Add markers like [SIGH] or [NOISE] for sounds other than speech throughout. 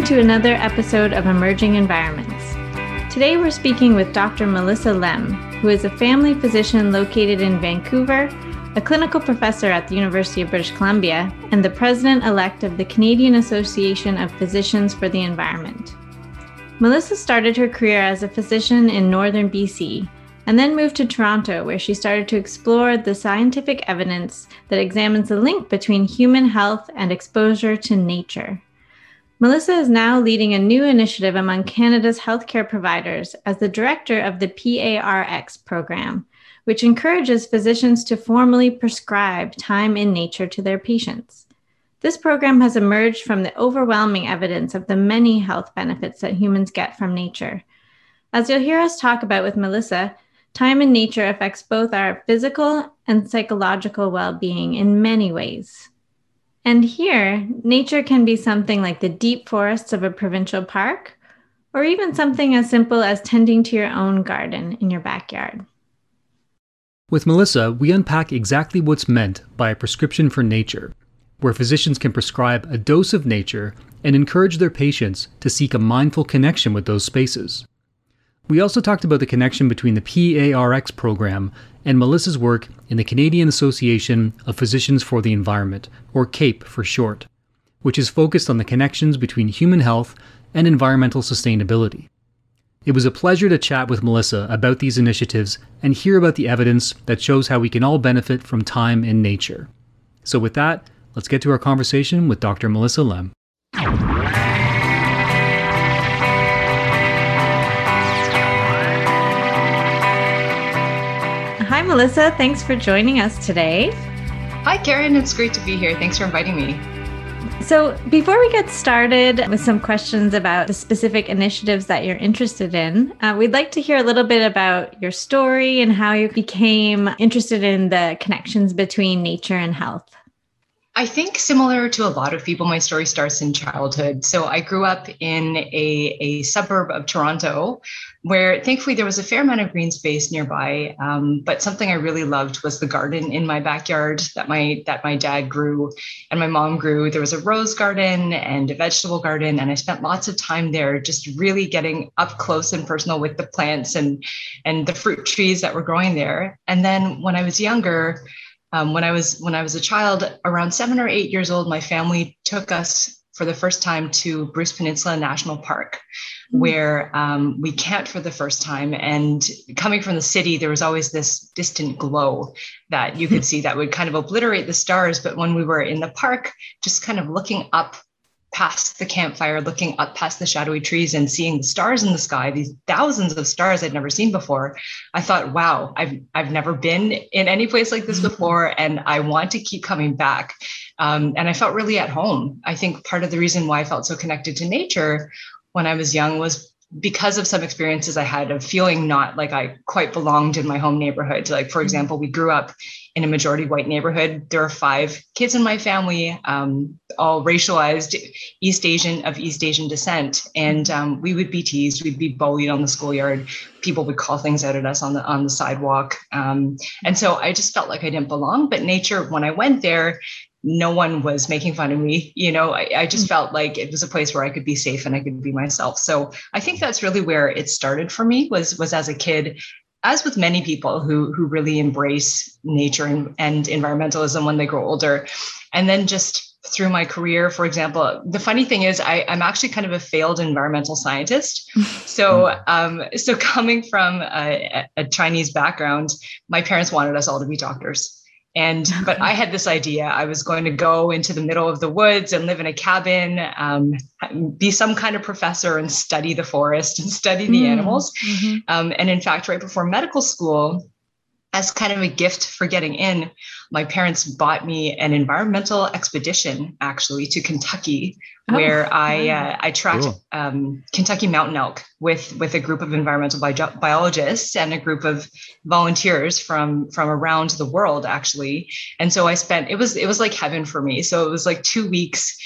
Welcome to another episode of Emerging Environments. Today we're speaking with Dr. Melissa Lem, who is a family physician located in Vancouver, a clinical professor at the University of British Columbia, and the president elect of the Canadian Association of Physicians for the Environment. Melissa started her career as a physician in northern BC and then moved to Toronto, where she started to explore the scientific evidence that examines the link between human health and exposure to nature. Melissa is now leading a new initiative among Canada's healthcare providers as the director of the PARX program, which encourages physicians to formally prescribe time in nature to their patients. This program has emerged from the overwhelming evidence of the many health benefits that humans get from nature. As you'll hear us talk about with Melissa, time in nature affects both our physical and psychological well being in many ways. And here, nature can be something like the deep forests of a provincial park, or even something as simple as tending to your own garden in your backyard. With Melissa, we unpack exactly what's meant by a prescription for nature, where physicians can prescribe a dose of nature and encourage their patients to seek a mindful connection with those spaces. We also talked about the connection between the PARX program and Melissa's work in the Canadian Association of Physicians for the Environment, or CAPE for short, which is focused on the connections between human health and environmental sustainability. It was a pleasure to chat with Melissa about these initiatives and hear about the evidence that shows how we can all benefit from time in nature. So, with that, let's get to our conversation with Dr. Melissa Lem. Melissa. Thanks for joining us today. Hi, Karen. It's great to be here. Thanks for inviting me. So, before we get started with some questions about the specific initiatives that you're interested in, uh, we'd like to hear a little bit about your story and how you became interested in the connections between nature and health. I think similar to a lot of people, my story starts in childhood. So I grew up in a, a suburb of Toronto where thankfully there was a fair amount of green space nearby. Um, but something I really loved was the garden in my backyard that my that my dad grew and my mom grew. There was a rose garden and a vegetable garden, and I spent lots of time there, just really getting up close and personal with the plants and and the fruit trees that were growing there. And then when I was younger, um, when I was when I was a child, around seven or eight years old, my family took us for the first time to Bruce Peninsula National Park, mm-hmm. where um, we camped for the first time. And coming from the city, there was always this distant glow that you could [LAUGHS] see that would kind of obliterate the stars. But when we were in the park, just kind of looking up past the campfire, looking up past the shadowy trees and seeing the stars in the sky, these thousands of stars I'd never seen before, I thought, wow, I've, I've never been in any place like this mm-hmm. before. And I want to keep coming back. Um, and I felt really at home. I think part of the reason why I felt so connected to nature when I was young was because of some experiences I had of feeling not like I quite belonged in my home neighborhood. Like, for mm-hmm. example, we grew up in a majority white neighborhood. There are five kids in my family, um, all racialized East Asian of East Asian descent, and um, we would be teased. We'd be bullied on the schoolyard. People would call things out at us on the on the sidewalk, um, and so I just felt like I didn't belong. But nature, when I went there, no one was making fun of me. You know, I, I, just mm. felt like it was a place where I could be safe and I could be myself. So I think that's really where it started for me was was as a kid, as with many people who who really embrace nature and, and environmentalism when they grow older. And then just through my career, for example, the funny thing is I, am actually kind of a failed environmental scientist. [LAUGHS] So, um, so coming from a, a Chinese background, my parents wanted us all to be doctors and [LAUGHS] but i had this idea i was going to go into the middle of the woods and live in a cabin um, be some kind of professor and study the forest and study the mm, animals mm-hmm. um, and in fact right before medical school as kind of a gift for getting in, my parents bought me an environmental expedition actually to Kentucky, oh, where I uh, I tracked cool. um, Kentucky mountain elk with with a group of environmental bi- biologists and a group of volunteers from from around the world actually. And so I spent it was it was like heaven for me. So it was like two weeks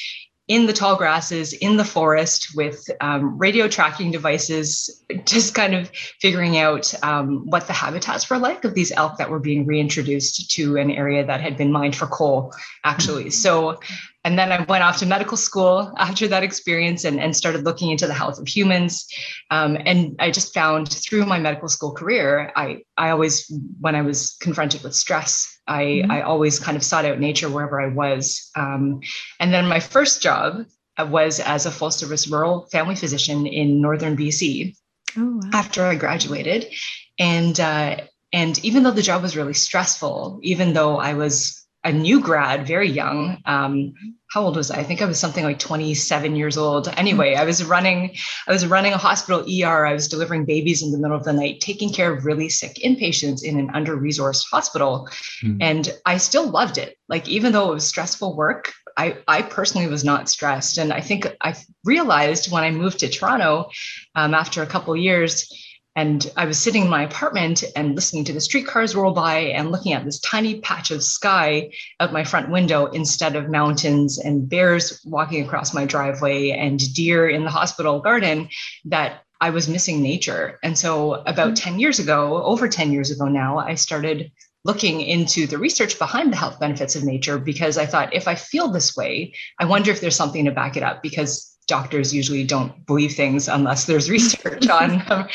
in the tall grasses in the forest with um, radio tracking devices, [LAUGHS] just kind of figuring out um, what the habitats were like of these elk that were being reintroduced to an area that had been mined for coal, actually. Mm-hmm. So and then I went off to medical school after that experience and, and started looking into the health of humans. Um, and I just found through my medical school career, I, I always, when I was confronted with stress, I, mm-hmm. I always kind of sought out nature wherever I was. Um, and then my first job was as a full service rural family physician in northern BC oh, wow. after I graduated. And, uh, and even though the job was really stressful, even though I was a new grad, very young. Um, how old was I? I think I was something like 27 years old. Anyway, I was running, I was running a hospital ER. I was delivering babies in the middle of the night, taking care of really sick inpatients in an under-resourced hospital. Mm. And I still loved it. Like, even though it was stressful work, I, I personally was not stressed. And I think I realized when I moved to Toronto um, after a couple years, and I was sitting in my apartment and listening to the streetcars roll by and looking at this tiny patch of sky out my front window instead of mountains and bears walking across my driveway and deer in the hospital garden that I was missing nature. And so, about mm-hmm. 10 years ago, over 10 years ago now, I started looking into the research behind the health benefits of nature because I thought if I feel this way, I wonder if there's something to back it up because doctors usually don't believe things unless there's research on [LAUGHS] them,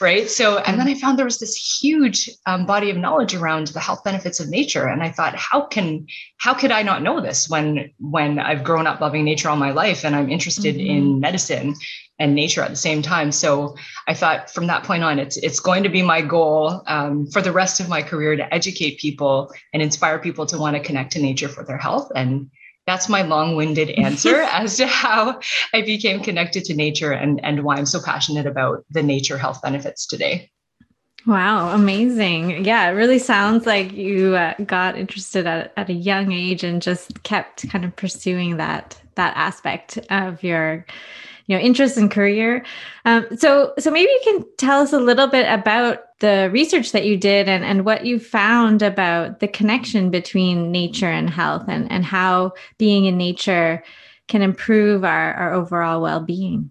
right? So, and then I found there was this huge um, body of knowledge around the health benefits of nature, and I thought, how can how could I not know this when when I've grown up loving nature all my life and I'm interested mm-hmm. in medicine and nature at the same time? So, I thought from that point on, it's it's going to be my goal um, for the rest of my career to educate people and inspire people to want to connect to nature for their health and that's my long-winded answer [LAUGHS] as to how I became connected to nature and, and why I'm so passionate about the nature health benefits today. Wow, amazing. Yeah, it really sounds like you uh, got interested at, at a young age and just kept kind of pursuing that that aspect of your you know interest and career um, so so maybe you can tell us a little bit about the research that you did and, and what you found about the connection between nature and health and, and how being in nature can improve our, our overall well-being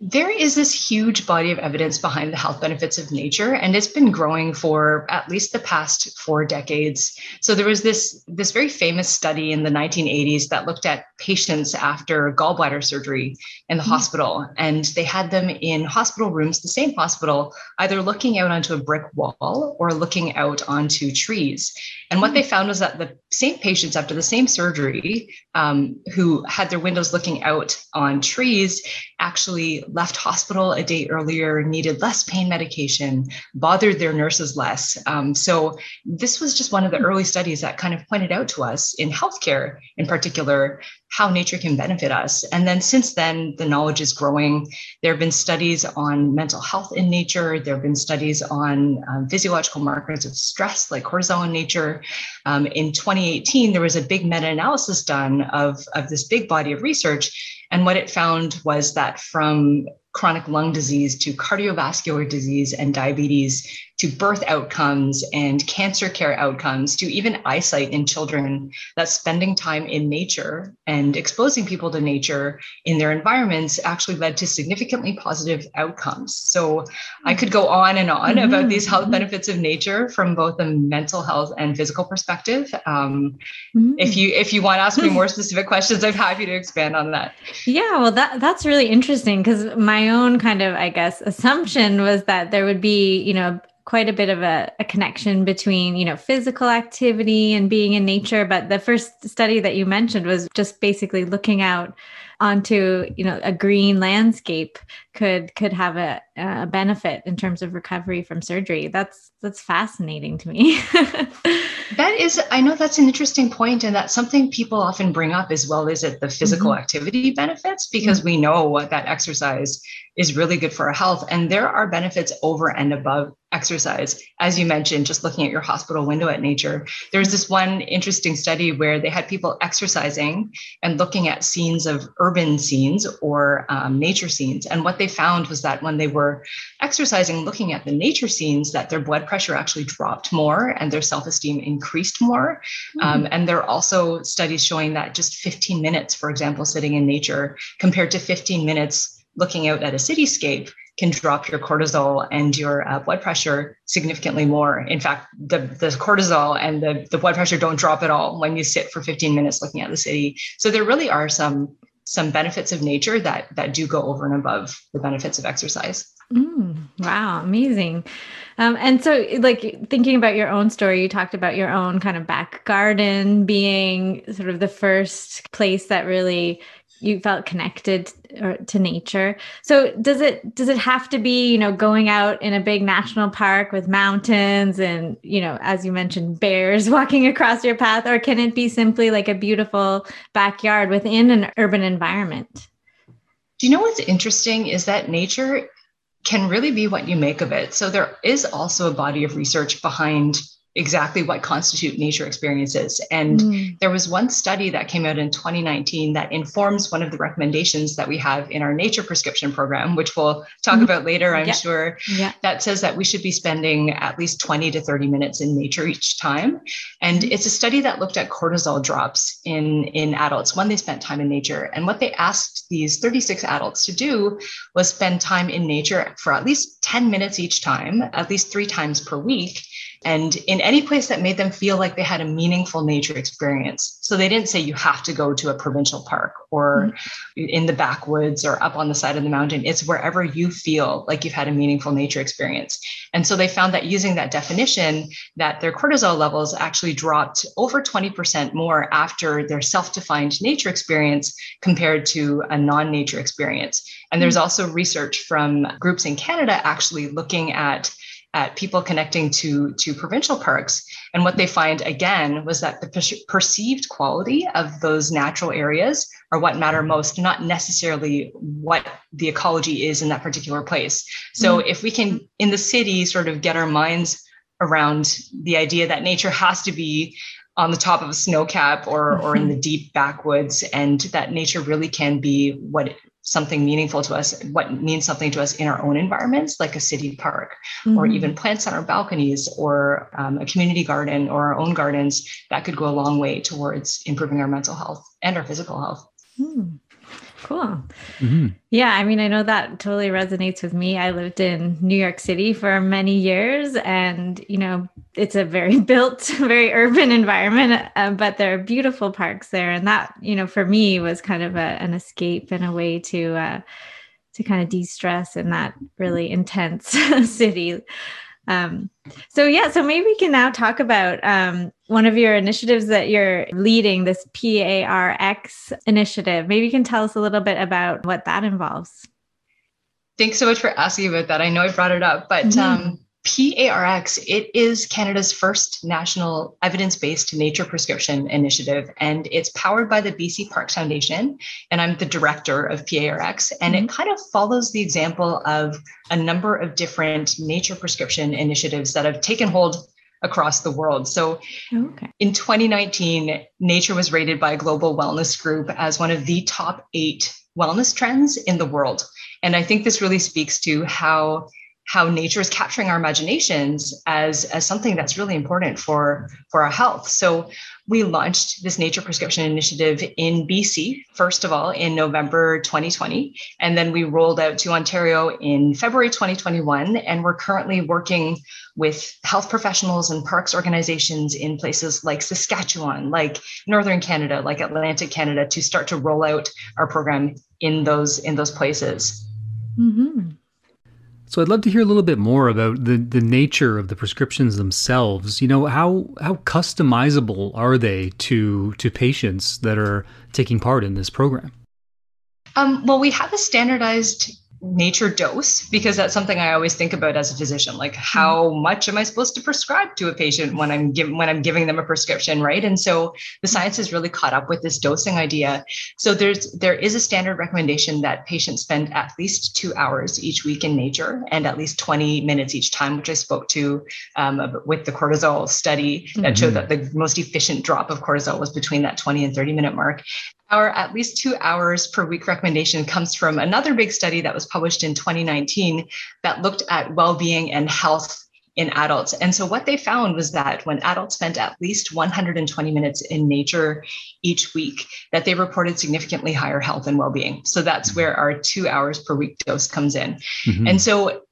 there is this huge body of evidence behind the health benefits of nature and it's been growing for at least the past four decades so there was this this very famous study in the 1980s that looked at patients after gallbladder surgery in the mm-hmm. hospital and they had them in hospital rooms the same hospital either looking out onto a brick wall or looking out onto trees and what they mm-hmm. found was that the same patients after the same surgery um, who had their windows looking out on trees actually left hospital a day earlier, needed less pain medication, bothered their nurses less. Um, so, this was just one of the early studies that kind of pointed out to us in healthcare, in particular, how nature can benefit us. And then since then, the knowledge is growing. There have been studies on mental health in nature. There have been studies on um, physiological markers of stress, like cortisol in nature. Um, in 2018, there was a big meta analysis done of, of this big body of research. And what it found was that from chronic lung disease to cardiovascular disease and diabetes to birth outcomes and cancer care outcomes to even eyesight in children that spending time in nature and exposing people to nature in their environments actually led to significantly positive outcomes so i could go on and on mm-hmm. about these health benefits of nature from both a mental health and physical perspective um, mm-hmm. if you if you want to ask me [LAUGHS] more specific questions i'm happy to expand on that yeah well that that's really interesting because my own kind of i guess assumption was that there would be you know quite a bit of a, a, connection between you know physical activity and being in nature. But the first study that you mentioned was just basically looking out onto you know a green landscape could could have a, a benefit in terms of recovery from surgery that's that's fascinating to me [LAUGHS] that is i know that's an interesting point and that's something people often bring up as well is it the physical mm-hmm. activity benefits because mm-hmm. we know what that exercise is really good for our health and there are benefits over and above exercise. As you mentioned, just looking at your hospital window at nature, there's this one interesting study where they had people exercising and looking at scenes of urban scenes or um, nature scenes. And what they found was that when they were exercising, looking at the nature scenes, that their blood pressure actually dropped more and their self-esteem increased more. Mm-hmm. Um, and there are also studies showing that just 15 minutes, for example, sitting in nature compared to 15 minutes looking out at a cityscape can drop your cortisol and your uh, blood pressure significantly more. In fact, the, the cortisol and the, the blood pressure don't drop at all when you sit for 15 minutes looking at the city. So there really are some some benefits of nature that that do go over and above the benefits of exercise. Mm, wow, amazing. Um, and so, like thinking about your own story, you talked about your own kind of back garden being sort of the first place that really you felt connected to nature. So does it does it have to be you know going out in a big national park with mountains and you know as you mentioned bears [LAUGHS] walking across your path, or can it be simply like a beautiful backyard within an urban environment? Do you know what's interesting is that nature can really be what you make of it. So there is also a body of research behind exactly what constitute nature experiences. And mm. there was one study that came out in 2019 that informs one of the recommendations that we have in our nature prescription program, which we'll talk mm. about later, I'm yeah. sure, yeah. that says that we should be spending at least 20 to 30 minutes in nature each time. And mm. it's a study that looked at cortisol drops in, in adults when they spent time in nature. And what they asked these 36 adults to do was spend time in nature for at least 10 minutes each time, at least three times per week and in any place that made them feel like they had a meaningful nature experience. So they didn't say you have to go to a provincial park or mm-hmm. in the backwoods or up on the side of the mountain. It's wherever you feel like you've had a meaningful nature experience. And so they found that using that definition, that their cortisol levels actually dropped over 20% more after their self-defined nature experience compared to a non-nature experience. And there's mm-hmm. also research from groups in Canada actually looking at at people connecting to to provincial parks and what they find again was that the per- perceived quality of those natural areas are what matter most not necessarily what the ecology is in that particular place so mm-hmm. if we can in the city sort of get our minds around the idea that nature has to be on the top of a snow cap or or in [LAUGHS] the deep backwoods and that nature really can be what something meaningful to us, what means something to us in our own environments, like a city park, mm-hmm. or even plants on our balconies, or um, a community garden, or our own gardens, that could go a long way towards improving our mental health and our physical health. Mm. Cool. Mm-hmm. Yeah, I mean, I know that totally resonates with me. I lived in New York City for many years, and you know, it's a very [LAUGHS] built, very urban environment, uh, but there are beautiful parks there, and that, you know, for me was kind of a, an escape and a way to uh, to kind of de stress in that really intense [LAUGHS] city. Um, so yeah, so maybe we can now talk about um, one of your initiatives that you're leading, this PARX initiative. Maybe you can tell us a little bit about what that involves. Thanks so much for asking about that. I know I brought it up, but mm-hmm. um, PARX, it is Canada's first national evidence based nature prescription initiative, and it's powered by the BC Parks Foundation. And I'm the director of PARX, and mm-hmm. it kind of follows the example of a number of different nature prescription initiatives that have taken hold across the world. So okay. in 2019, nature was rated by a global wellness group as one of the top eight wellness trends in the world. And I think this really speaks to how how nature is capturing our imaginations as, as something that's really important for, for our health. So we launched this nature prescription initiative in BC, first of all, in November 2020. And then we rolled out to Ontario in February 2021. And we're currently working with health professionals and parks organizations in places like Saskatchewan, like Northern Canada, like Atlantic Canada, to start to roll out our program in those in those places. Mm-hmm. So I'd love to hear a little bit more about the, the nature of the prescriptions themselves. You know, how how customizable are they to to patients that are taking part in this program? Um, well, we have a standardized nature dose because that's something I always think about as a physician like how mm-hmm. much am I supposed to prescribe to a patient when I'm giving when I'm giving them a prescription right and so the science has really caught up with this dosing idea so there's there is a standard recommendation that patients spend at least 2 hours each week in nature and at least 20 minutes each time which I spoke to um, with the cortisol study that mm-hmm. showed that the most efficient drop of cortisol was between that 20 and 30 minute mark our at least two hours per week recommendation comes from another big study that was published in 2019 that looked at well being and health in adults. And so what they found was that when adults spent at least 120 minutes in nature each week, that they reported significantly higher health and well-being. So that's where our two hours per week dose comes in. Mm-hmm. And so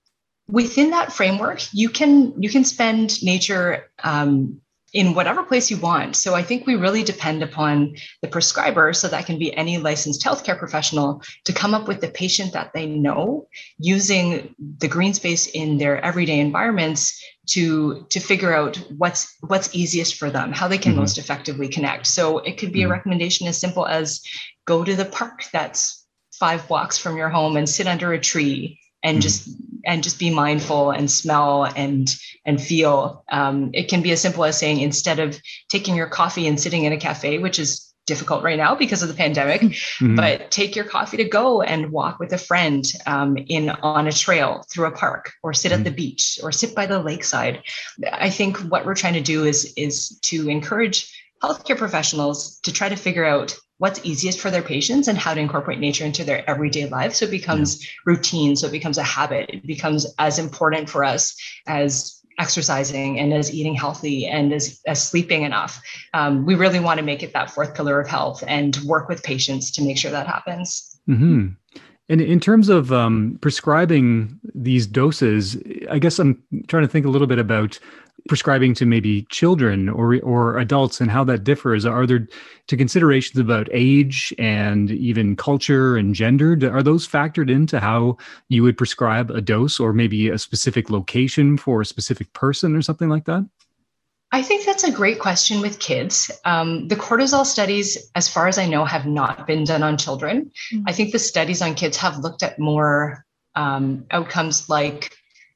within that framework, you can you can spend nature um, in whatever place you want. So I think we really depend upon the prescriber, so that can be any licensed healthcare professional, to come up with the patient that they know using the green space in their everyday environments to to figure out what's what's easiest for them, how they can mm-hmm. most effectively connect. So it could be mm-hmm. a recommendation as simple as go to the park that's five blocks from your home and sit under a tree and mm-hmm. just and just be mindful and smell and and feel. Um, it can be as simple as saying instead of taking your coffee and sitting in a cafe, which is difficult right now because of the pandemic, [LAUGHS] mm-hmm. but take your coffee to go and walk with a friend um, in on a trail through a park, or sit mm-hmm. at the beach, or sit by the lakeside. I think what we're trying to do is is to encourage healthcare professionals to try to figure out what's easiest for their patients and how to incorporate nature into their everyday life so it becomes yeah. routine so it becomes a habit it becomes as important for us as exercising and as eating healthy and as, as sleeping enough um, we really want to make it that fourth pillar of health and work with patients to make sure that happens mm-hmm. And in terms of um, prescribing these doses, I guess I'm trying to think a little bit about prescribing to maybe children or or adults and how that differs are there to considerations about age and even culture and gender are those factored into how you would prescribe a dose or maybe a specific location for a specific person or something like that I think that's a great question with kids. Um, the cortisol studies, as far as I know, have not been done on children. Mm-hmm. I think the studies on kids have looked at more um, outcomes like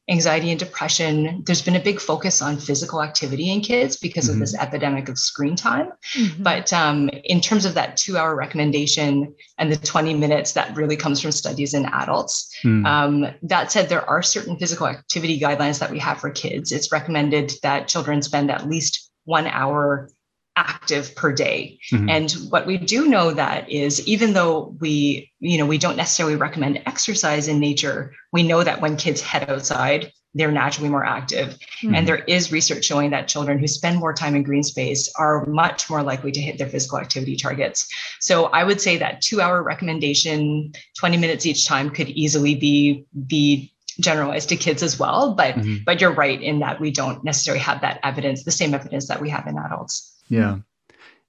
anxiety and depression. There's been a big focus on physical activity in kids because mm-hmm. of this mm-hmm. epidemic of screen time. Mm-hmm. But um, in terms of that two hour recommendation and the 20 minutes, that really comes from studies in adults. Mm. Um, that said, there are certain physical activity guidelines that we have for kids. It's recommended that children spend at least one hour active per day. Mm-hmm. And what we do know that is even though we, you know, we don't necessarily recommend exercise in nature, we know that when kids head outside, they're naturally more active. Mm-hmm. And there is research showing that children who spend more time in green space are much more likely to hit their physical activity targets. So I would say that two hour recommendation, 20 minutes each time could easily be be generalized to kids as well. But mm-hmm. but you're right in that we don't necessarily have that evidence, the same evidence that we have in adults. Yeah.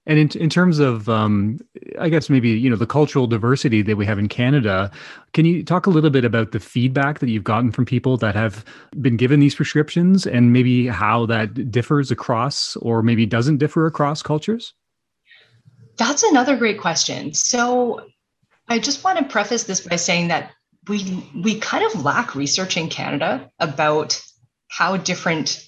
And in, in terms of, um, I guess maybe you know the cultural diversity that we have in Canada, can you talk a little bit about the feedback that you've gotten from people that have been given these prescriptions, and maybe how that differs across, or maybe doesn't differ across cultures? That's another great question. So, I just want to preface this by saying that we we kind of lack research in Canada about how different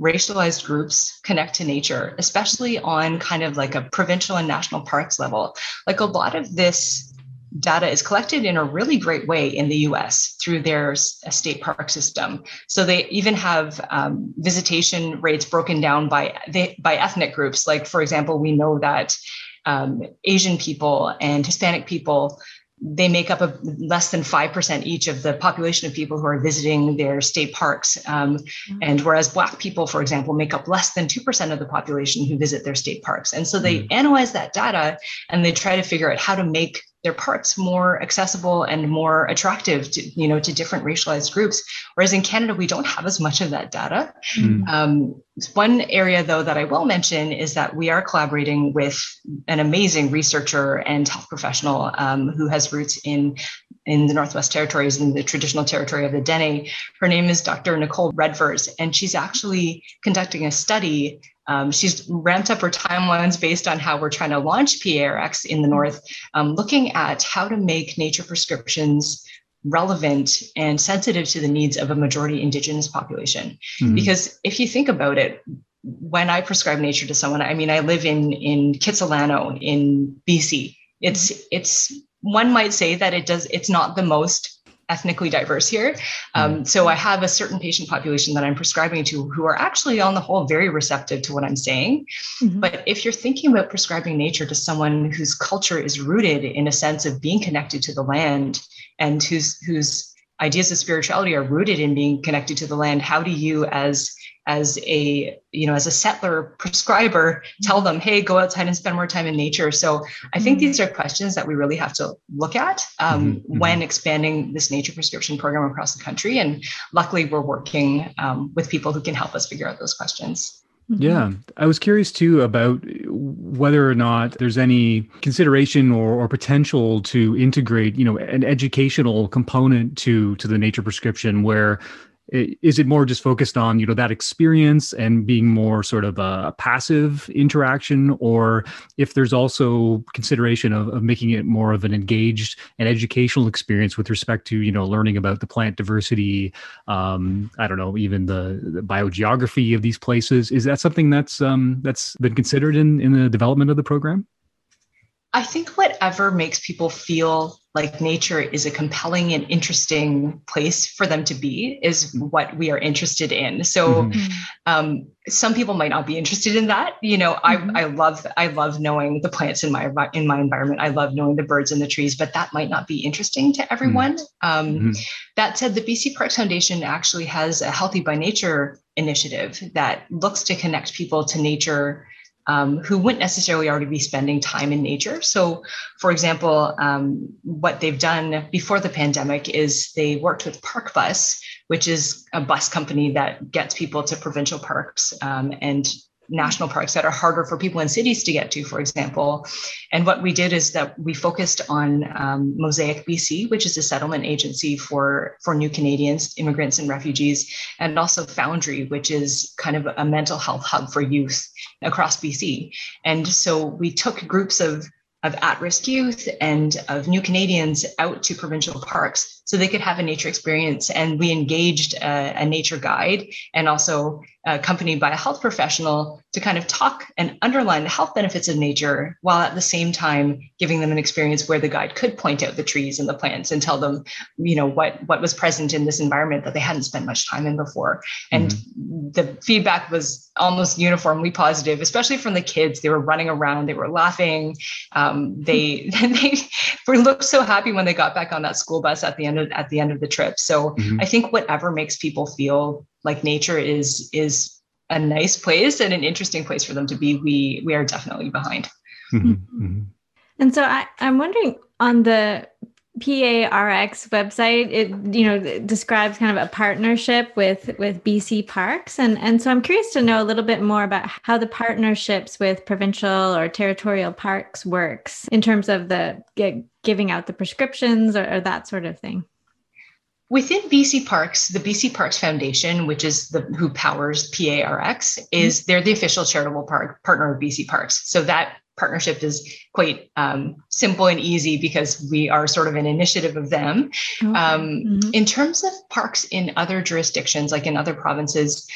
racialized groups connect to nature, especially on kind of like a provincial and national parks level. Like a lot of this data is collected in a really great way in the US through their state park system. So they even have um, visitation rates broken down by, by ethnic groups. Like, for example, we know that um, Asian people and Hispanic people they make up a less than 5% each of the population of people who are visiting their state parks. Um, mm-hmm. And whereas Black people, for example, make up less than 2% of the population who visit their state parks. And so they mm-hmm. analyze that data and they try to figure out how to make their parts more accessible and more attractive to you know to different racialized groups whereas in canada we don't have as much of that data mm. um, one area though that i will mention is that we are collaborating with an amazing researcher and health professional um, who has roots in in the Northwest Territories in the traditional territory of the Dene. Her name is Dr. Nicole Redvers, and she's actually conducting a study um, she's ramped up her timelines based on how we're trying to launch PARX in the North, um, looking at how to make nature prescriptions relevant and sensitive to the needs of a majority Indigenous population. Mm-hmm. Because if you think about it, when I prescribe nature to someone, I mean, I live in in Kitsilano in BC. It's it's one might say that it does. It's not the most ethnically diverse here. Um, mm. so I have a certain patient population that I'm prescribing to who are actually, on the whole, very receptive to what I'm saying. Mm-hmm. But if you're thinking about prescribing nature to someone whose culture is rooted in a sense of being connected to the land and whose whose ideas of spirituality are rooted in being connected to the land how do you as as a you know as a settler prescriber tell them hey go outside and spend more time in nature so i think mm-hmm. these are questions that we really have to look at um, mm-hmm. when expanding this nature prescription program across the country and luckily we're working um, with people who can help us figure out those questions Mm-hmm. Yeah. I was curious too about whether or not there's any consideration or, or potential to integrate, you know, an educational component to to the nature prescription where is it more just focused on you know that experience and being more sort of a passive interaction? Or if there's also consideration of, of making it more of an engaged and educational experience with respect to you know learning about the plant diversity um, i don't know even the, the, biogeography of these places? Is that something that's um, that's been considered in in the development of the program? I think whatever makes people feel like nature is a compelling and interesting place for them to be is what we are interested in. So mm-hmm. um, some people might not be interested in that. You know, mm-hmm. I, I love I love knowing the plants in my in my environment. I love knowing the birds and the trees, but that might not be interesting to everyone. Mm-hmm. Um, mm-hmm. that said, the BC Parks Foundation actually has a Healthy by Nature initiative that looks to connect people to nature um, who wouldn't necessarily already be spending time in nature. So, for example, um, what they've done before the pandemic is they worked with Park Bus, which is a bus company that gets people to provincial parks um, and national parks that are harder for people in cities to get to, for example. And what we did is that we focused on um, Mosaic BC, which is a settlement agency for, for new Canadians, immigrants, and refugees, and also Foundry, which is kind of a mental health hub for youth across BC. And so we took groups of of at-risk youth and of new Canadians out to provincial parks so they could have a nature experience. And we engaged a, a nature guide and also accompanied by a health professional to kind of talk and underline the health benefits of nature while at the same time giving them an experience where the guide could point out the trees and the plants and tell them you know what what was present in this environment that they hadn't spent much time in before and mm-hmm. the feedback was almost uniformly positive especially from the kids they were running around they were laughing um, they [LAUGHS] they looked so happy when they got back on that school bus at the end of at the end of the trip so mm-hmm. i think whatever makes people feel like nature is is a nice place and an interesting place for them to be, we we are definitely behind. Mm-hmm. Mm-hmm. And so I, I'm wondering on the PARX website, it you know describes kind of a partnership with with BC Parks, and and so I'm curious to know a little bit more about how the partnerships with provincial or territorial parks works in terms of the giving out the prescriptions or, or that sort of thing. Within BC Parks, the BC Parks Foundation, which is the who powers PARX, is mm-hmm. they're the official charitable park, partner of BC Parks. So that partnership is quite um, simple and easy because we are sort of an initiative of them. Okay. Um, mm-hmm. In terms of parks in other jurisdictions, like in other provinces,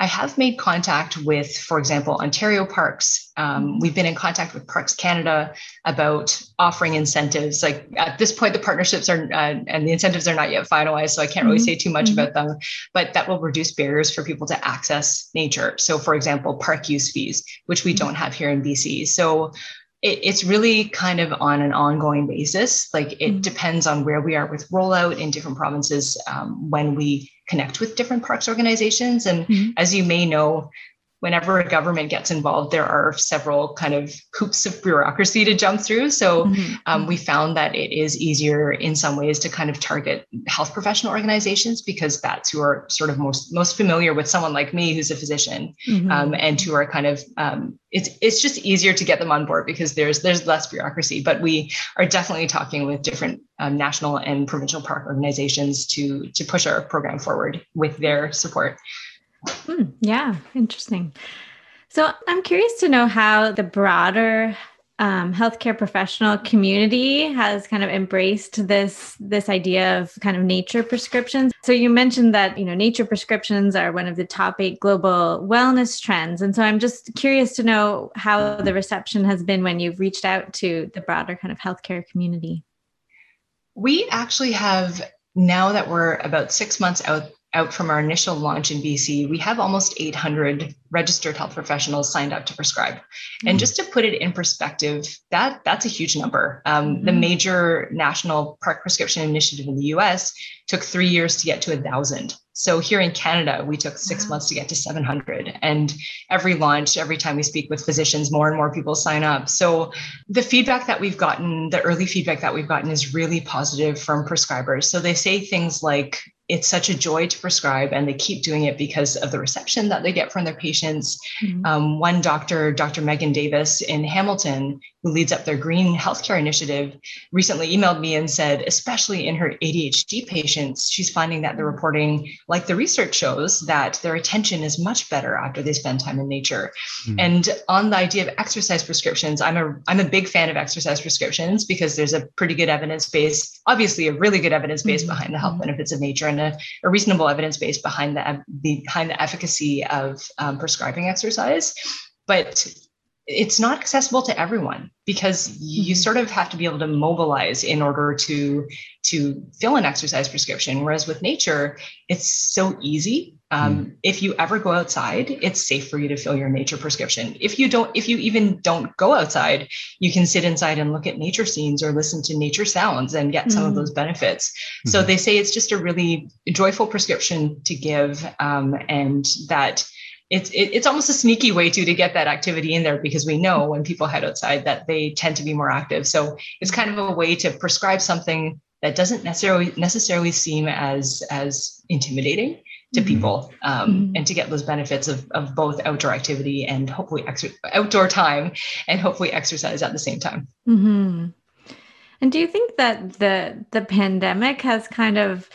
I have made contact with, for example, Ontario Parks. Um, mm-hmm. we've been in contact with Parks Canada about offering incentives. Like at this point, the partnerships are uh, and the incentives are not yet finalized, so I can't really mm-hmm. say too much mm-hmm. about them. But that will reduce barriers for people to access nature. So, for example, park use fees, which we mm-hmm. don't have here in BC. So it, it's really kind of on an ongoing basis. Like it mm-hmm. depends on where we are with rollout in different provinces um, when we connect with different parks organizations. And mm-hmm. as you may know, whenever a government gets involved, there are several kind of hoops of bureaucracy to jump through. So mm-hmm. um, we found that it is easier in some ways to kind of target health professional organizations because that's who are sort of most most familiar with someone like me who's a physician mm-hmm. um, and who are kind of um, it's it's just easier to get them on board because there's there's less bureaucracy. But we are definitely talking with different um, national and provincial park organizations to to push our program forward with their support. Hmm, yeah, interesting. So I'm curious to know how the broader um, healthcare professional community has kind of embraced this this idea of kind of nature prescriptions. So you mentioned that you know nature prescriptions are one of the top eight global wellness trends, and so I'm just curious to know how the reception has been when you've reached out to the broader kind of healthcare community. We actually have now that we're about six months out out from our initial launch in BC, we have almost 800 registered health professionals signed up to prescribe. Mm-hmm. And just to put it in perspective, that that's a huge number. Um, mm-hmm. The major national park prescription initiative in the US took three years to get to a thousand. So here in Canada, we took six wow. months to get to 700. And every launch, every time we speak with physicians, more and more people sign up. So the feedback that we've gotten, the early feedback that we've gotten is really positive from prescribers. So they say things like, it's such a joy to prescribe and they keep doing it because of the reception that they get from their patients mm-hmm. um, one doctor dr megan davis in hamilton who leads up their green healthcare initiative recently emailed me and said especially in her adhd patients she's finding that the reporting like the research shows that their attention is much better after they spend time in nature mm-hmm. and on the idea of exercise prescriptions i'm a i'm a big fan of exercise prescriptions because there's a pretty good evidence base obviously a really good evidence base mm-hmm. behind the health benefits of nature and a, a reasonable evidence base behind the behind the efficacy of um, prescribing exercise, but it's not accessible to everyone because you mm-hmm. sort of have to be able to mobilize in order to to fill an exercise prescription whereas with nature it's so easy um, mm. if you ever go outside it's safe for you to fill your nature prescription if you don't if you even don't go outside you can sit inside and look at nature scenes or listen to nature sounds and get mm. some of mm. those benefits mm-hmm. so they say it's just a really joyful prescription to give um, and that it's it, it's almost a sneaky way to to get that activity in there because we know when people head outside that they tend to be more active. So it's kind of a way to prescribe something that doesn't necessarily necessarily seem as as intimidating to mm-hmm. people um, mm-hmm. and to get those benefits of, of both outdoor activity and hopefully exer- outdoor time and hopefully exercise at the same time mm-hmm. and do you think that the the pandemic has kind of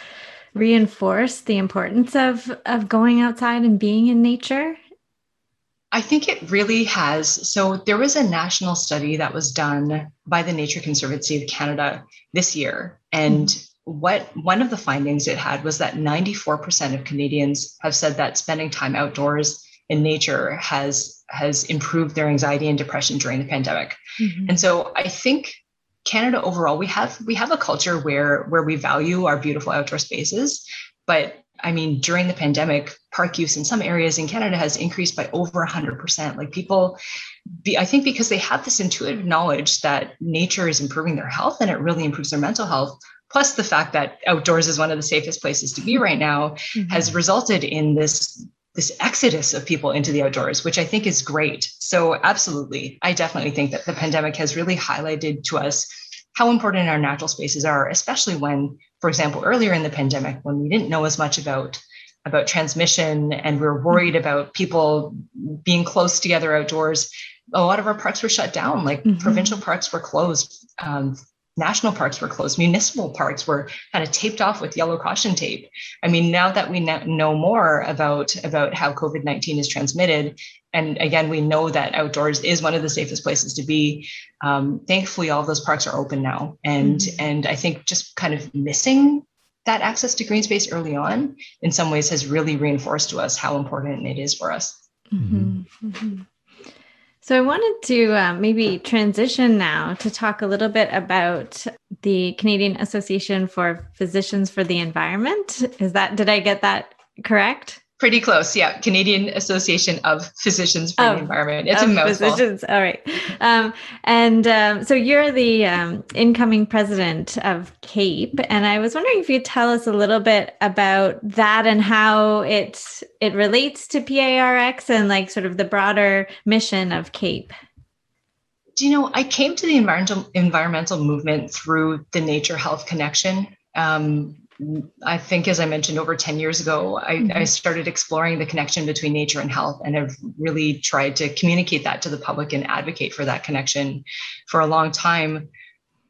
reinforce the importance of of going outside and being in nature? I think it really has. So there was a national study that was done by the Nature Conservancy of Canada this year and mm-hmm. what one of the findings it had was that 94% of Canadians have said that spending time outdoors in nature has has improved their anxiety and depression during the pandemic. Mm-hmm. And so I think Canada overall, we have we have a culture where where we value our beautiful outdoor spaces, but I mean, during the pandemic, park use in some areas in Canada has increased by over 100%. Like people, be, I think because they have this intuitive knowledge that nature is improving their health and it really improves their mental health, plus the fact that outdoors is one of the safest places to be right now, mm-hmm. has resulted in this this exodus of people into the outdoors, which I think is great. So, absolutely, I definitely think that the pandemic has really highlighted to us how important our natural spaces are, especially when, for example, earlier in the pandemic, when we didn't know as much about about transmission and we are worried about people being close together outdoors a lot of our parks were shut down like mm-hmm. provincial parks were closed um, national parks were closed municipal parks were kind of taped off with yellow caution tape i mean now that we know more about about how covid-19 is transmitted and again we know that outdoors is one of the safest places to be um, thankfully all of those parks are open now and mm-hmm. and i think just kind of missing that access to green space early on in some ways has really reinforced to us how important it is for us mm-hmm. Mm-hmm. So I wanted to uh, maybe transition now to talk a little bit about the Canadian Association for Physicians for the Environment. Is that did I get that correct? Pretty close, yeah. Canadian Association of Physicians for oh, the Environment. It's a mouthful. Physicians. All right. Um, and um, so you're the um, incoming president of CAPE, and I was wondering if you'd tell us a little bit about that and how it it relates to PARX and like sort of the broader mission of CAPE. Do you know? I came to the environmental environmental movement through the Nature Health Connection. Um, I think, as I mentioned, over 10 years ago, I, mm-hmm. I, started exploring the connection between nature and health and have really tried to communicate that to the public and advocate for that connection for a long time.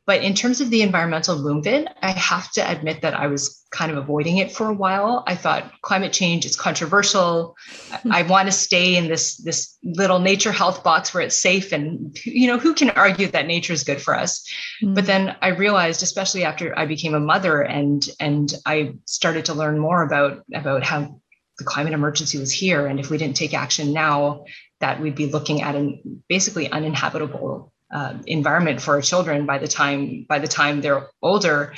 But in terms of the environmental movement, I have to admit that I was kind of avoiding it for a while. I thought climate change is controversial. I [LAUGHS] want to stay in this this little nature health box where it's safe and you know who can argue that nature is good for us. Mm-hmm. But then I realized especially after I became a mother and and I started to learn more about about how the climate emergency was here and if we didn't take action now that we'd be looking at an basically uninhabitable uh, environment for our children by the time by the time they're older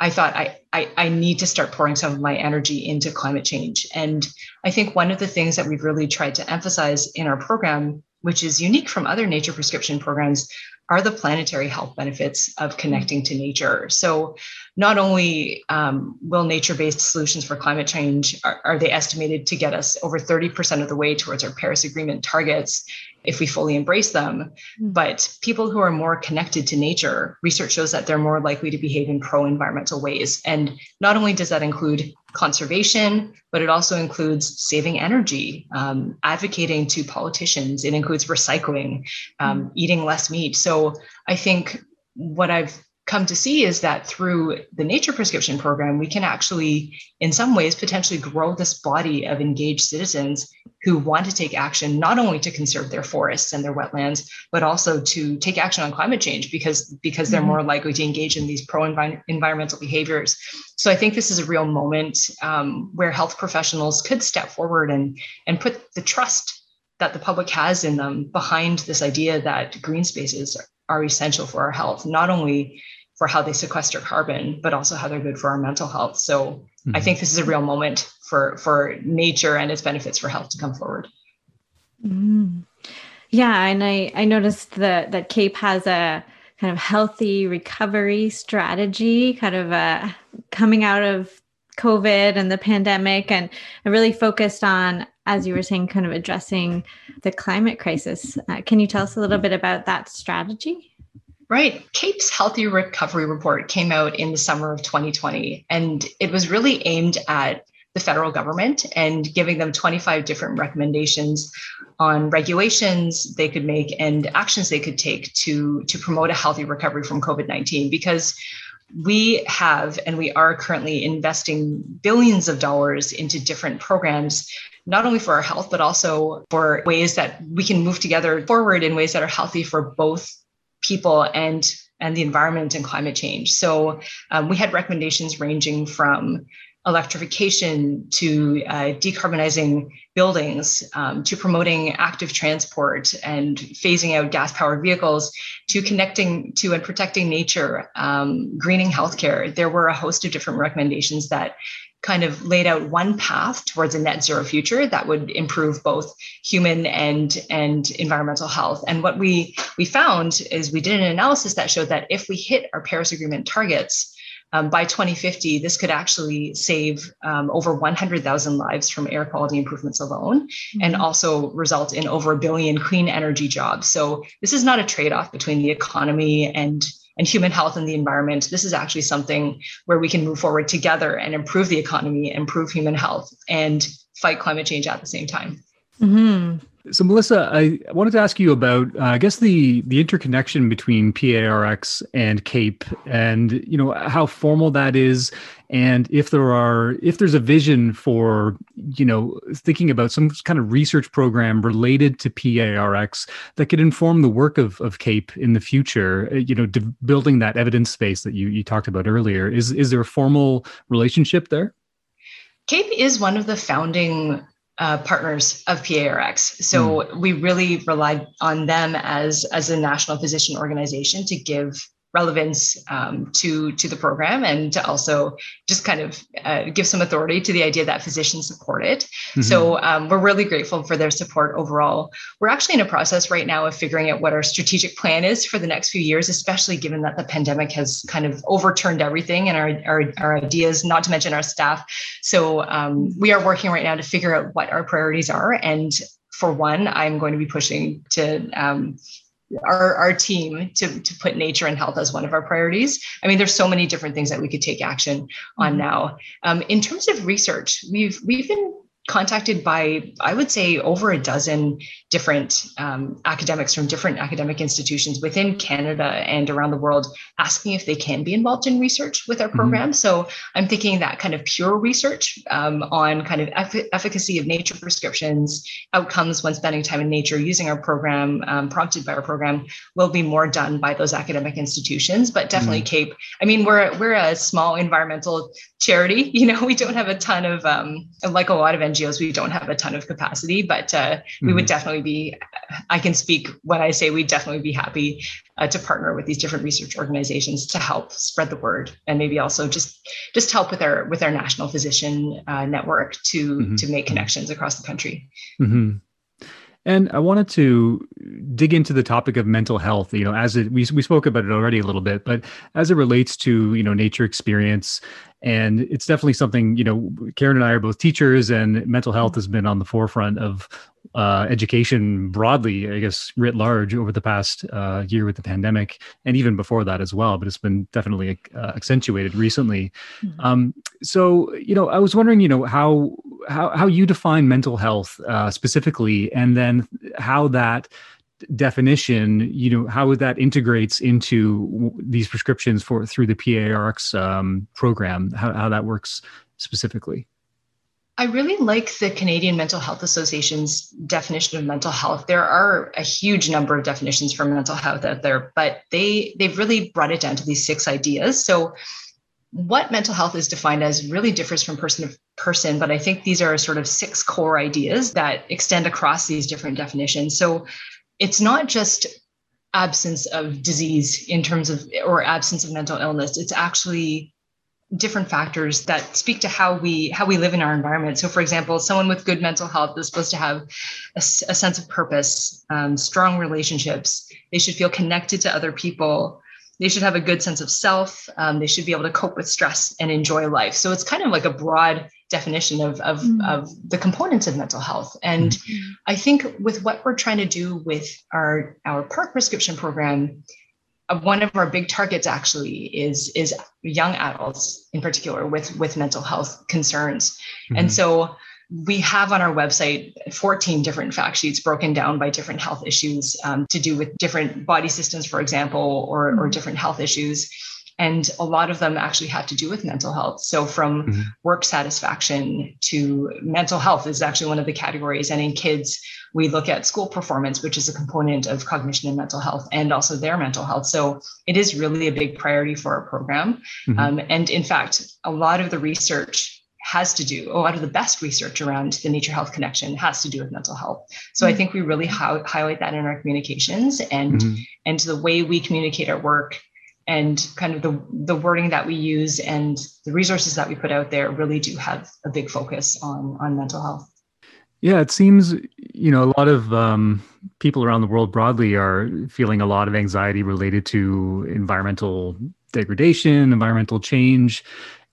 I thought I, I, I need to start pouring some of my energy into climate change. And I think one of the things that we've really tried to emphasize in our program, which is unique from other nature prescription programs, are the planetary health benefits of connecting to nature. So, not only um, will nature based solutions for climate change, are, are, they estimated to get us over 30% of the way towards our Paris Agreement targets if we fully embrace them, mm. but people who are more connected to nature, research shows that they're more likely to behave in pro environmental ways. And not only does that include conservation, but it also includes saving energy, um, advocating to politicians. It includes recycling, um, mm. eating less meat. So I think what I've come to see is that through the nature prescription program, we can actually, in some ways, potentially grow this body of engaged citizens who want to take action not only to conserve their forests and their wetlands, but also to take action on climate change because, because they're mm-hmm. more likely to engage in these pro environmental behaviors. So I think this is a real moment um, where health professionals could step forward and, and put the trust that the public has in them behind this idea that green spaces are essential for our health, not only for how they sequester carbon, but also how they're good for our mental health. So mm-hmm. I think this is a real moment for for nature and its benefits for health to come forward. Mm. Yeah, and I I noticed that that CAPE has a kind of healthy recovery strategy, kind of uh, coming out of COVID and the pandemic, and really focused on, as you were saying, kind of addressing the climate crisis. Uh, can you tell us a little bit about that strategy? Right. CAPE's Healthy Recovery Report came out in the summer of 2020, and it was really aimed at the federal government and giving them 25 different recommendations on regulations they could make and actions they could take to, to promote a healthy recovery from COVID 19. Because we have and we are currently investing billions of dollars into different programs not only for our health but also for ways that we can move together forward in ways that are healthy for both people and and the environment and climate change. So um, we had recommendations ranging from electrification to uh, decarbonizing buildings um, to promoting active transport and phasing out gas powered vehicles to connecting to and protecting nature um, greening healthcare there were a host of different recommendations that kind of laid out one path towards a net zero future that would improve both human and and environmental health and what we we found is we did an analysis that showed that if we hit our paris agreement targets um, by 2050, this could actually save um, over 100,000 lives from air quality improvements alone, mm-hmm. and also result in over a billion clean energy jobs. So this is not a trade-off between the economy and and human health and the environment. This is actually something where we can move forward together and improve the economy, improve human health, and fight climate change at the same time. Mm-hmm. So, Melissa, I wanted to ask you about, uh, I guess, the the interconnection between PaRx and CAPE, and you know how formal that is, and if there are, if there's a vision for, you know, thinking about some kind of research program related to PaRx that could inform the work of of CAPE in the future. Uh, you know, de- building that evidence space that you you talked about earlier. Is is there a formal relationship there? CAPE is one of the founding uh, partners of PaRx. So mm. we really relied on them as, as a national physician organization to give relevance um, to to the program and to also just kind of uh, give some authority to the idea that physicians support it. Mm-hmm. so um, we're really grateful for their support overall. We're actually in a process right now of figuring out what our strategic plan is for the next few years especially given that the pandemic has kind of overturned everything and our, our, our ideas not to mention our staff. So um, we are working right now to figure out what our priorities are. And for one i'm going to be pushing to um, our, our team to, to put nature and health as one of our priorities. I mean, there's so many different things that we could take action on mm-hmm. now. Um, in terms of research, we've we've been contacted by, I would say, over a dozen different um, academics from different academic institutions within Canada and around the world asking if they can be involved in research with our program. Mm-hmm. So I'm thinking that kind of pure research um, on kind of eff- efficacy of nature prescriptions, outcomes when spending time in nature using our program, um, prompted by our program, will be more done by those academic institutions. But definitely mm-hmm. CAPE. I mean, we're we're a small environmental charity. [LAUGHS] You know, we don't have a ton of um, like a lot of NGOs we don't have a ton of capacity, but uh, mm-hmm. we would mm-hmm. Definitely be, I can speak when I say we'd definitely be happy uh, to partner with these different research organizations to help spread the word and maybe also just just help with our with our national physician uh, network to mm-hmm. to make connections across the country. Mm-hmm. And I wanted to dig into the topic of mental health. You know, as it we we spoke about it already a little bit, but as it relates to you know nature experience, and it's definitely something you know. Karen and I are both teachers, and mental health has been on the forefront of uh, education broadly, I guess, writ large over the past uh, year with the pandemic, and even before that as well. But it's been definitely uh, accentuated recently. Mm-hmm. Um, so, you know, I was wondering, you know, how how how you define mental health uh, specifically, and then how that definition you know how that integrates into these prescriptions for through the PaRx um, program how, how that works specifically I really like the Canadian Mental Health Association's definition of mental health. There are a huge number of definitions for mental health out there, but they they've really brought it down to these six ideas. So what mental health is defined as really differs from person to person, but I think these are sort of six core ideas that extend across these different definitions. So it's not just absence of disease in terms of or absence of mental illness. It's actually different factors that speak to how we how we live in our environment. So for example someone with good mental health is supposed to have a, a sense of purpose um, strong relationships. They should feel connected to other people. They should have a good sense of self. Um, they should be able to cope with stress and enjoy life. So it's kind of like a broad definition of of, mm. of the components of mental health and mm. i think with what we're trying to do with our our PaRx prescription program one of our big targets actually is is young adults in particular with with mental health concerns mm-hmm. and so we have on our website 14 different fact sheets broken down by different health issues um, to do with different body systems for example or, mm-hmm. or different health issues and a lot of them actually have to do with mental health so from mm-hmm. work satisfaction to mental health is actually one of the categories and in kids we look at school performance which is a component of cognition and mental health and also their mental health so it is really a big priority for our program mm-hmm. um, and in fact a lot of the research has to do a lot of the best research around the nature health connection has to do with mental health so mm-hmm. i think we really hi- highlight that in our communications and mm-hmm. and the way we communicate our work and kind of the, the wording that we use and the resources that we put out there really do have a big focus on on mental health. Yeah it seems you know a lot of um, people around the world broadly are feeling a lot of anxiety related to environmental degradation environmental change.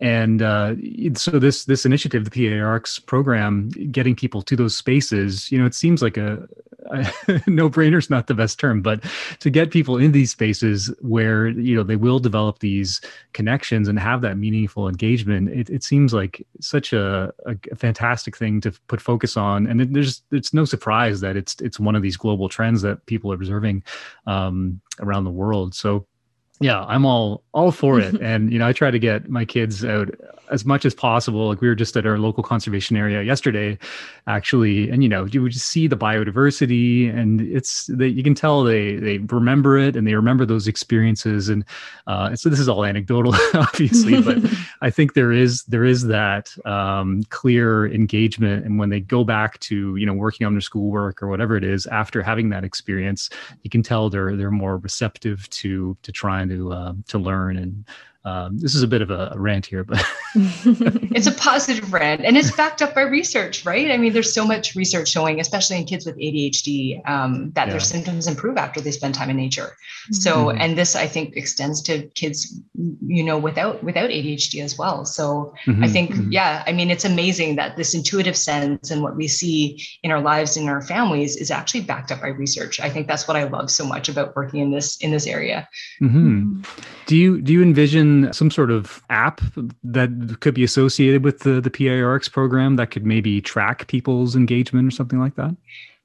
And uh, so this this initiative the PaRx program getting people to those spaces you know it seems like a [LAUGHS] no brainer is not the best term, but to get people in these spaces where you know they will develop these connections and have that meaningful engagement, it, it seems like such a, a, fantastic thing to put focus on. And it, there's it's no surprise that it's it's one of these global trends that people are observing um, around the world. So yeah i'm all all for it. [LAUGHS] And you know i try to get my kids out as much as possible. Like we were just at our local conservation area yesterday actually and you know you would just see the biodiversity and it's that you can tell they they remember it and they remember those experiences. And uh, so this is all anecdotal [LAUGHS] obviously [LAUGHS] but i think there is there is that um, clear engagement. And when they go back to you know working on their schoolwork or whatever it is after having that experience you can tell they're they're more receptive to to trying trying to uh, to learn and um, this is a bit of a rant here, but [LAUGHS] it's a positive rant and it's backed up by research, right? I mean, there's so much research showing, especially in kids with ADHD, um, that yeah. their symptoms improve after they spend time in nature. So, mm-hmm. and this I think extends to kids, you know, without without ADHD as well. So, mm-hmm. I think, mm-hmm. yeah, I mean, it's amazing that this intuitive sense and what we see in our lives in our families is actually backed up by research. I think that's what I love so much about working in this in this area. Do you do you envision some sort of app that could be associated with the, the PaRx program that could maybe track people's engagement or something like that?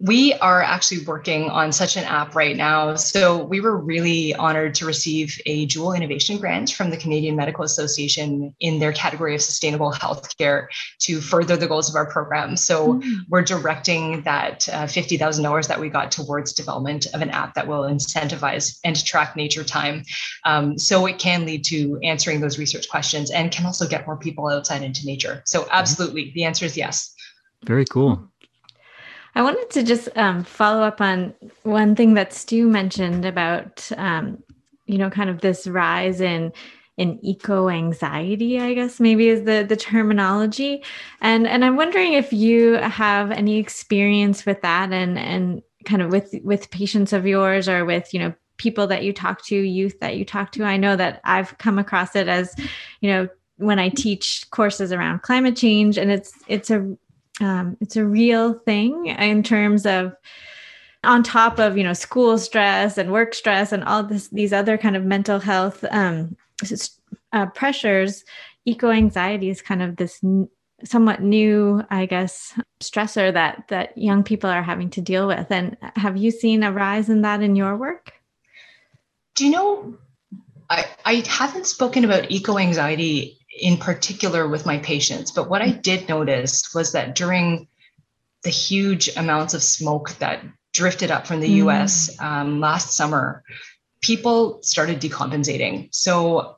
We are actually working on such an app right now. So we were really honored to receive a Joule Innovation Grant from the Canadian Medical Association in their category of sustainable healthcare to further the goals of our program. So mm-hmm. we're directing that uh, $50,000 that we got towards development of an app that will incentivize and track nature time. Um, so it can lead to answering those research questions and can also get more people outside into nature. So absolutely, mm-hmm. the answer is yes. Very cool. I wanted to just um, follow up on one thing that Stu mentioned about, um, you know, kind of this rise in in eco anxiety, I guess maybe is the the terminology, and and I'm wondering if you have any experience with that, and and kind of with with patients of yours or with you know people that you talk to, youth that you talk to. I know that I've come across it as, you know, when I teach courses around climate change, and it's it's a um, it's a real thing in terms of on top of you know school stress and work stress and all this these other kind of mental health um, uh, pressures eco anxiety is kind of this n- somewhat new i guess stressor that that young people are having to deal with. And have you seen a rise in that in your work? Do you know i i haven't spoken about eco anxiety in particular with my patients. But what I did notice was that during the huge amounts of smoke that drifted up from the mm. US um, last summer, people started decompensating. So,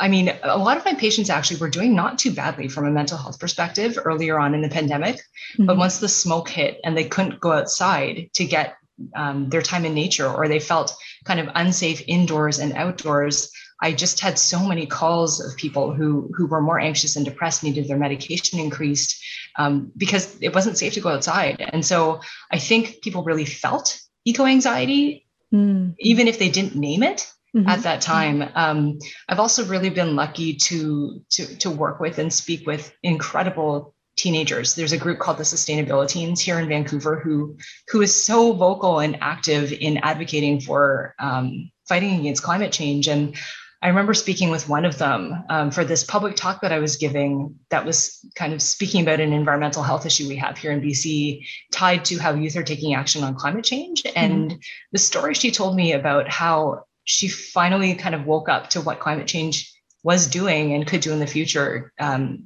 I mean, a lot of my patients actually were doing not too badly from a mental health perspective earlier on in the pandemic. Mm-hmm. But once the smoke hit and they couldn't go outside to get um, their time in nature, or they felt kind of unsafe indoors and outdoors, I just had so many calls of people who who were more anxious and depressed, needed their medication increased um, because it wasn't safe to go outside. And so I think people really felt eco anxiety, mm. even if they didn't name it. Mm-hmm. At that time, um, I've also really been lucky to, to to work with and speak with incredible teenagers. There's a group called the Sustainability Teens here in Vancouver who who is so vocal and active in advocating for um, fighting against climate change. And I remember speaking with one of them um, for this public talk that I was giving that was kind of speaking about an environmental health issue we have here in BC tied to how youth are taking action on climate change. Mm-hmm. And the story she told me about how she finally kind of woke up to what climate change was doing and could do in the future um,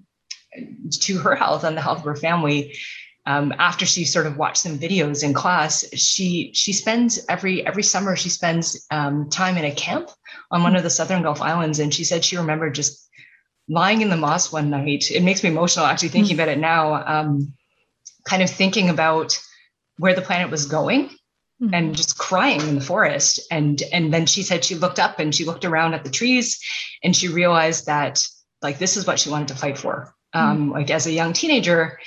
to her health and the health of her family um, after she sort of watched some videos in class, she she spends every every summer she spends um, time in a camp on one of the Southern Gulf Islands, and she said she remembered just lying in the moss one night. It makes me emotional actually thinking about it now. Um, kind of thinking about where the planet was going mm-hmm. and just crying in the forest and and then she said she looked up and she looked around at the trees and she realized that like this is what she wanted to fight for um, mm-hmm. like as a young teenager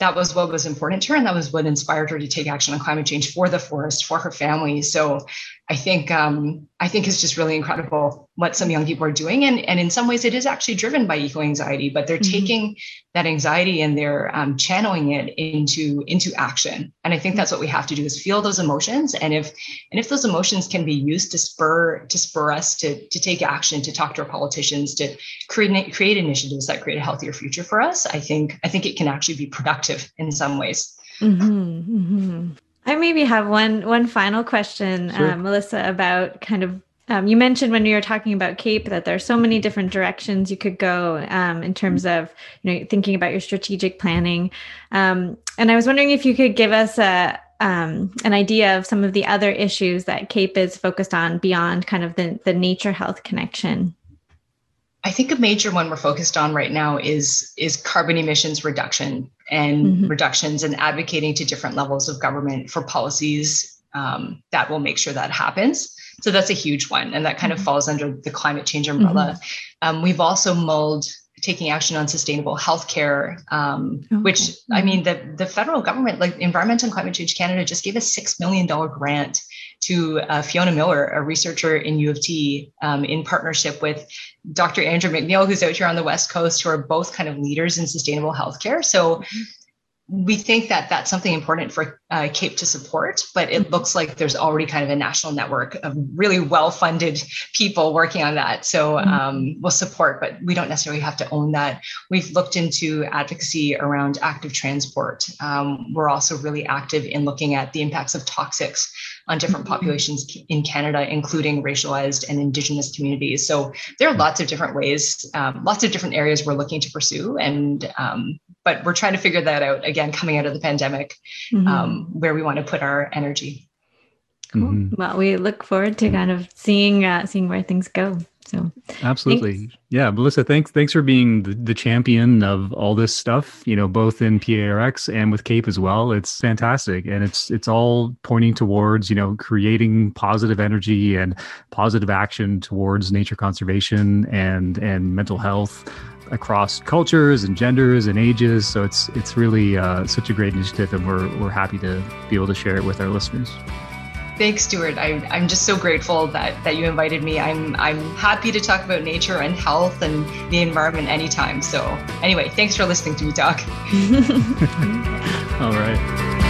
that was what was important to her and that was what inspired her to take action on climate change for the forest for her family. So i think um, i think it's just really incredible what some young people are doing. And, and in some ways it is actually driven by eco anxiety but they're mm-hmm. taking that anxiety and they're um, channeling it into into action. And i think that's what we have to do is feel those emotions. And if and if those emotions can be used to spur to spur us to to take action to talk to our politicians to create create initiatives that create a healthier future for us i think i think it can actually be productive in some ways. Mm-hmm, mm-hmm. I maybe have one one final question, sure. uh, Melissa, about kind of um, you mentioned when you were talking about CAPE that there are so many different directions you could go um, in terms of you know thinking about your strategic planning, um, and I was wondering if you could give us a um, an idea of some of the other issues that CAPE is focused on beyond kind of the the nature health connection. I think a major one we're focused on right now is is carbon emissions reduction and mm-hmm. reductions and advocating to different levels of government for policies um, that will make sure that happens. So that's a huge one. And that kind of mm-hmm. falls under the climate change umbrella. Mm-hmm. Um, we've also mulled taking action on sustainable healthcare, um, okay. which mm-hmm. I mean, the, the federal government, like Environment and Climate Change Canada, just gave a $6 million grant to uh, Fiona Miller, a researcher in U of T, um, in partnership with Dr. Andrew MacNeill, who's out here on the West Coast, who are both kind of leaders in sustainable healthcare. So mm-hmm we think that that's something important for uh, CAPE to support, but it mm-hmm. looks like there's already kind of a national network of really well-funded people working on that. So mm-hmm. um, we'll support, but we don't necessarily have to own that. We've looked into advocacy around active transport. Um, we're also really active in looking at the impacts of toxics on different mm-hmm. populations in Canada, including racialized and Indigenous communities. So there are lots of different ways, um, lots of different areas we're looking to pursue, and um, but we're trying to figure that out again coming out of the pandemic mm-hmm. um, where we want to put our energy cool. Mm-hmm. well we look forward to kind of seeing uh, seeing where things go So absolutely, thanks. yeah, Melissa, thanks thanks for being the, the champion of all this stuff. You know, both in PaRx and with CAPE as well. It's fantastic, and it's it's all pointing towards you know creating positive energy and positive action towards nature conservation and and mental health across cultures and genders and ages. So it's it's really uh, such a great initiative, and we're we're happy to be able to share it with our listeners. Thanks, Stuart. I, I'm just so grateful that, that you invited me. I'm, I'm happy to talk about nature and health and the environment anytime. So, anyway, thanks for listening to me talk. [LAUGHS] [LAUGHS] All right.